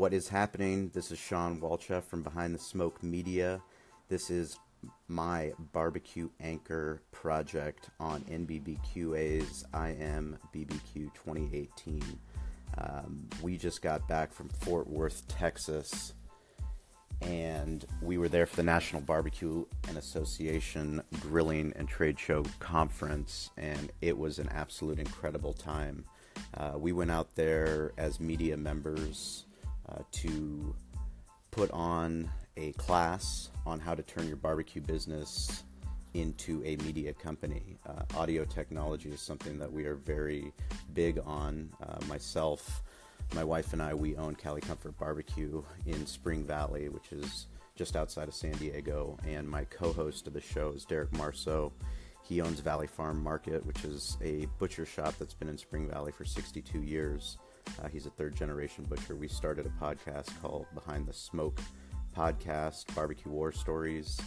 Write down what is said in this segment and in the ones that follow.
What is happening? This is Shawn Walchef from Behind the Smoke Media. This is my barbecue anchor project on NBBQA's I Am BBQ 2018. Um, we just got back from Fort Worth, Texas, and we were there for the National Barbecue and Association Grilling and Trade Show Conference, and it was an absolute incredible time. Uh, we went out there as media members uh, to put on a class on how to turn your barbecue business into a media company. Uh, audio technology is something that we are very big on. Uh, myself, my wife, and I, we own Cali Comfort Barbecue in Spring Valley, which is just outside of San Diego. And my co host of the show is Derek Marceau. He owns Valley Farm Market, which is a butcher shop that's been in Spring Valley for 62 years. Uh, he's a third generation butcher. We started a podcast called Behind the Smoke Podcast, Barbecue War Stories.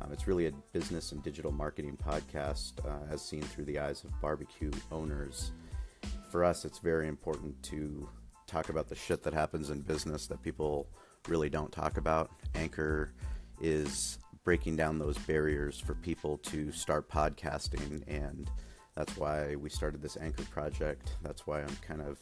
Um, it's really a business and digital marketing podcast uh, as seen through the eyes of barbecue owners. For us, it's very important to talk about the shit that happens in business that people really don't talk about. Anchor is breaking down those barriers for people to start podcasting, and that's why we started this Anchor project. That's why I'm kind of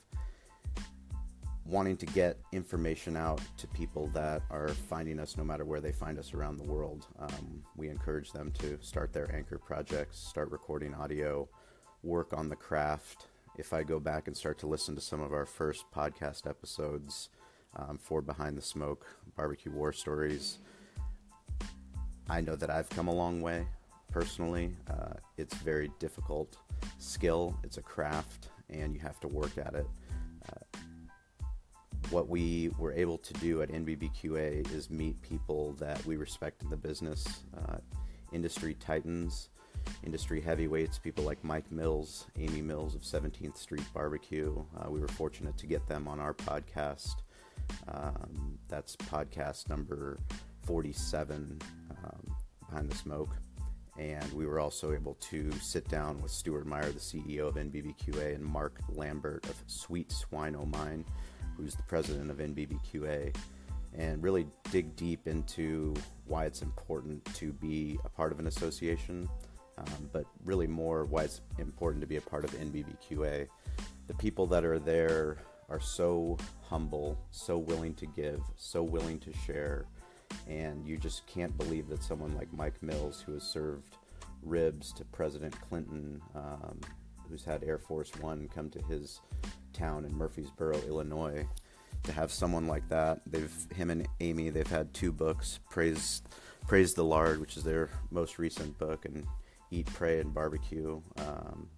wanting to get information out to people that are finding us no matter where they find us around the world. Um, we encourage them to start their anchor projects, start recording audio, work on the craft. If I go back and start to listen to some of our first podcast episodes um, for Behind the Smoke, Barbecue War Stories, I know that I've come a long way personally. Uh, it's very difficult skill, it's a craft, and you have to work at it what we were able to do at NBBQA is meet people that we respect in the business, uh, industry titans, industry heavyweights, people like Mike Mills, Amy Mills of 17th Street Barbecue. Uh, we were fortunate to get them on our podcast. Um, that's podcast number 47, um, Behind the Smoke. And we were also able to sit down with Stuart Meyer, the CEO of NBBQA, and Mark Lambert of Sweet Swine O' Mine who's the president of NBBQA, and really dig deep into why it's important to be a part of an association, um, but really more why it's important to be a part of NBBQA. The people that are there are so humble, so willing to give, so willing to share, and you just can't believe that someone like Mike Mills, who has served ribs to President Clinton, um, who's had Air Force One come to his town in Murphysboro, Illinois. To have someone like that, they've him and Amy, they've had two books, Praise Praise the Lard, which is their most recent book, and Eat, Pray, and Barbecue. Um,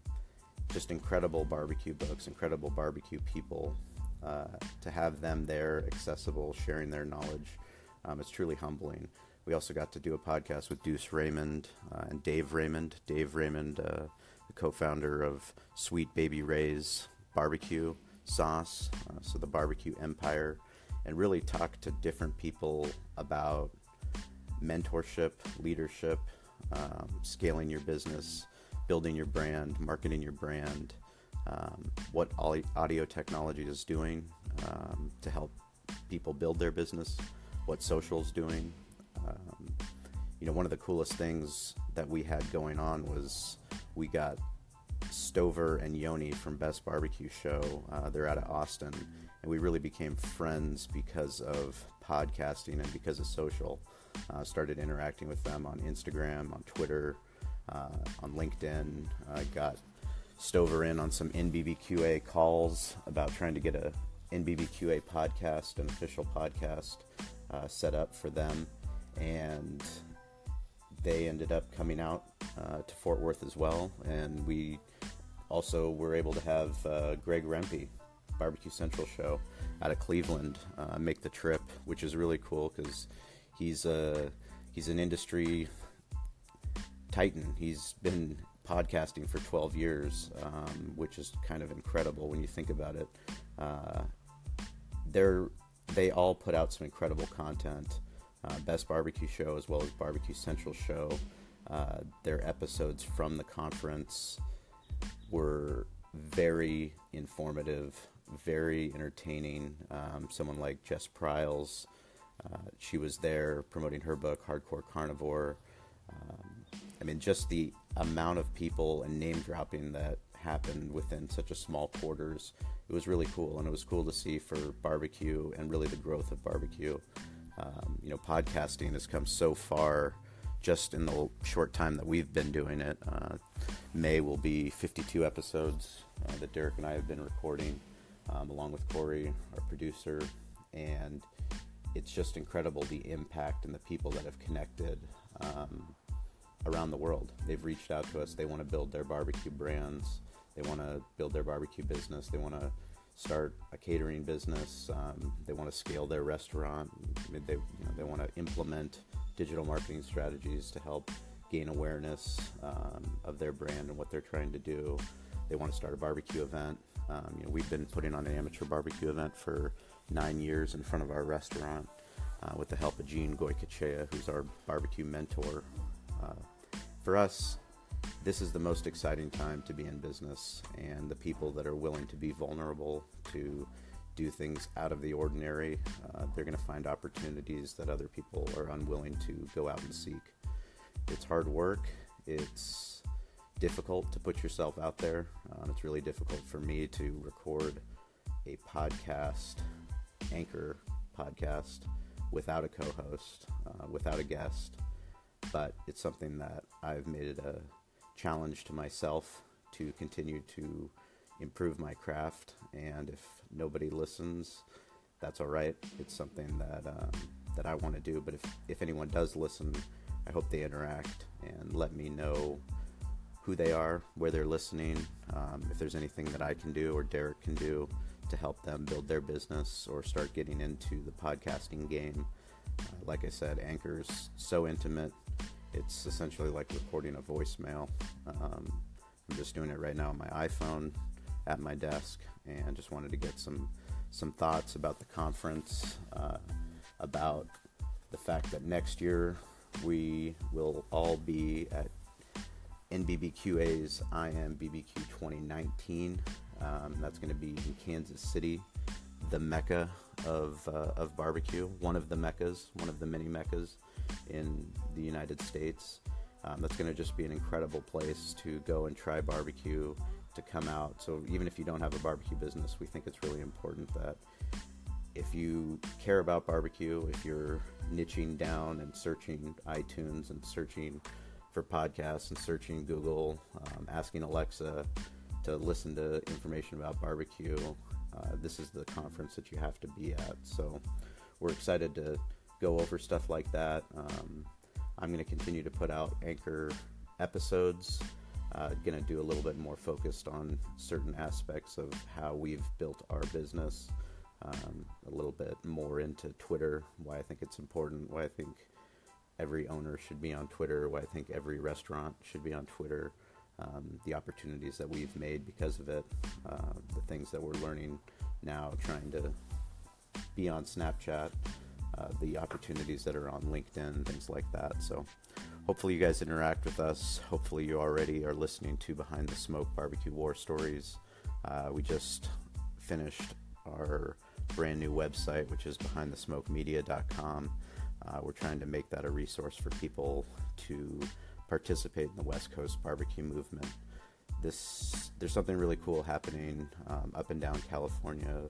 just incredible barbecue books, incredible barbecue people. Uh, to have them there, accessible, sharing their knowledge, um, it's truly humbling. We also got to do a podcast with Deuce Raymond uh, and Dave Raymond. Dave Raymond, uh, the co-founder of Sweet Baby Ray's barbecue sauce, uh, so the barbecue empire, and really talk to different people about mentorship, leadership, um, scaling your business, building your brand, marketing your brand, um, what audio technology is doing um, to help people build their business, what social is doing. Um, you know, one of the coolest things that we had going on was we got Stover and Yoni from Best Barbecue Show. Uh, they're out of Austin, and we really became friends because of podcasting and because of social. Uh, started interacting with them on Instagram, on Twitter, uh, on LinkedIn. Got Stover in on some NBBQA calls about trying to get a NBBQA podcast, an official podcast, uh, set up for them, and they ended up coming out uh, to Fort Worth as well, and we also were able to have uh, Greg Rempe, Barbecue Central show, out of Cleveland, uh, make the trip, which is really cool because he's a he's an industry titan. He's been podcasting for 12 years, um, which is kind of incredible when you think about it. Uh, they're they all put out some incredible content. Uh, Best Barbecue Show as well as Barbecue Central Show. Uh, their episodes from the conference were very informative, very entertaining. Um, someone like Jess Pryles, uh, she was there promoting her book, Hardcore Carnivore. Um, I mean, just the amount of people and name dropping that happened within such a small quarters, it was really cool. And it was cool to see for barbecue and really the growth of barbecue. Um, you know, podcasting has come so far just in the short time that we've been doing it. Uh, May will be 52 episodes uh, that Derek and I have been recording, um, along with Corey, our producer, and it's just incredible the impact and the people that have connected um, around the world. They've reached out to us. They want to build their barbecue brands. They want to build their barbecue business. They want to start a catering business. Um, they want to scale their restaurant. They, you know, they want to implement digital marketing strategies to help gain awareness um, of their brand and what they're trying to do. They want to start a barbecue event. Um, you know, we've been putting on an amateur barbecue event for nine years in front of our restaurant uh, with the help of Gene Goycochea, who's our barbecue mentor. Uh, for us, this is the most exciting time to be in business, and the people that are willing to be vulnerable to do things out of the ordinary, uh, they're going to find opportunities that other people are unwilling to go out and seek. It's hard work. It's difficult to put yourself out there. Uh, it's really difficult for me to record a podcast, anchor podcast, without a co host, uh, without a guest. But it's something that I've made it a challenge to myself to continue to improve my craft. And if nobody listens, that's all right. It's something that um, that I want to do. But if if anyone does listen, I hope they interact and let me know who they are, where they're listening, um, if there's anything that I can do or Derek can do to help them build their business or start getting into the podcasting game. Uh, like I said, Anchor's so intimate. It's essentially like recording a voicemail. Um, I'm just doing it right now on my iPhone at my desk and just wanted to get some some thoughts about the conference, uh, about the fact that next year we will all be at NBBQA's I Am BBQ 2019. Um, that's going to be in Kansas City, the mecca of, uh, of barbecue, one of the meccas, one of the many meccas in the United States. Um, that's going to just be an incredible place to go and try barbecue to come out. So even if you don't have a barbecue business, we think it's really important that if you care about barbecue, if you're niching down and searching iTunes and searching for podcasts and searching Google, um, asking Alexa to listen to information about barbecue, uh, this is the conference that you have to be at. So we're excited to go over stuff like that. Um, I'm going to continue to put out anchor episodes. Uh, going to do a little bit more focused on certain aspects of how we've built our business. Um, a little bit more into Twitter, why I think it's important, why I think every owner should be on Twitter, why I think every restaurant should be on Twitter, um, the opportunities that we've made because of it, uh, the things that we're learning now, trying to be on Snapchat, uh, the opportunities that are on LinkedIn, things like that. So, hopefully, you guys interact with us. Hopefully, you already are listening to Behind the Smoke Barbecue War Stories. Uh, we just finished our brand new website, which is behindthesmokemedia.com. Uh, we're trying to make that a resource for people to participate in the West Coast barbecue movement. This there's something really cool happening um, up and down California,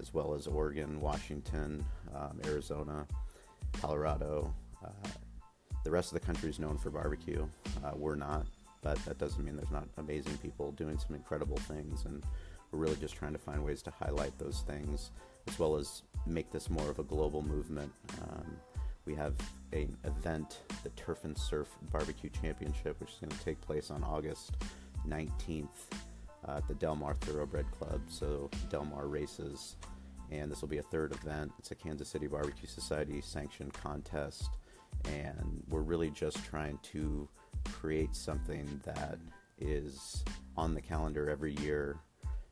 as well as Oregon, Washington, um, Arizona, Colorado. Uh, the rest of the country is known for barbecue. Uh, we're not, but that doesn't mean there's not amazing people doing some incredible things. And we're really just trying to find ways to highlight those things, as well as make this more of a global movement. Um, we have an event, the Turf and Surf Barbecue Championship, which is going to take place on August 19th uh, at the Del Mar Thoroughbred Club. So, Del Mar races, and this will be a third event. It's a Kansas City Barbecue Society sanctioned contest, and we're really just trying to create something that is on the calendar every year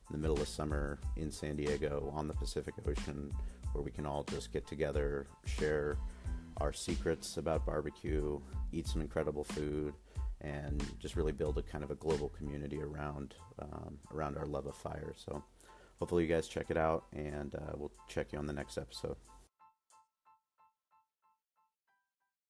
in the middle of summer in San Diego on the Pacific Ocean where we can all just get together, share our secrets about barbecue, eat some incredible food, and just really build a kind of a global community around um, around our love of fire. So hopefully you guys check it out, and uh, we'll check you on the next episode.